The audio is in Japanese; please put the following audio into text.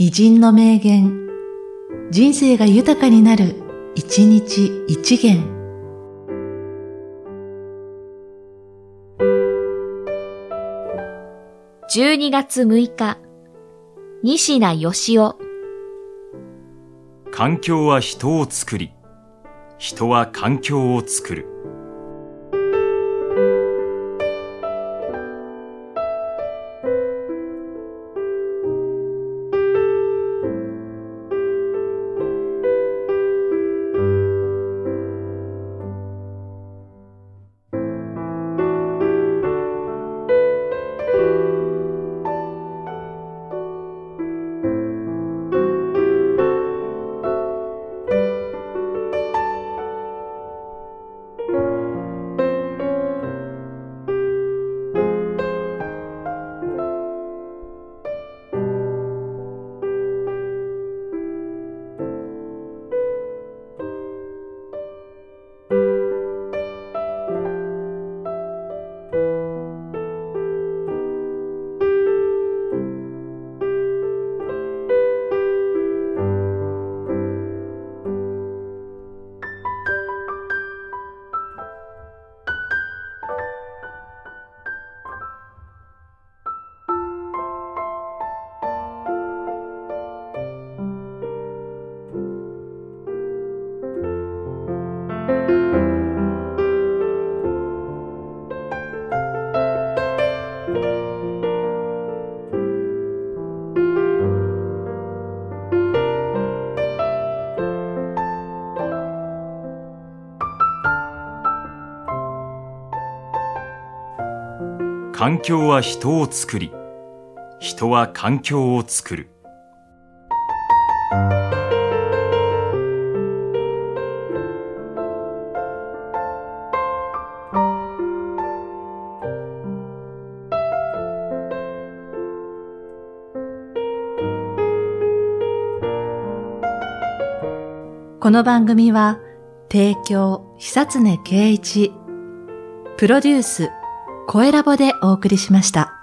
偉人の名言、人生が豊かになる、一日一元。12月6日、西名義雄。環境は人を作り、人は環境を作る。環境は人を作り、人は環境を作る。この番組は、提供、久常圭一、プロデュース、声ラボでお送りしました。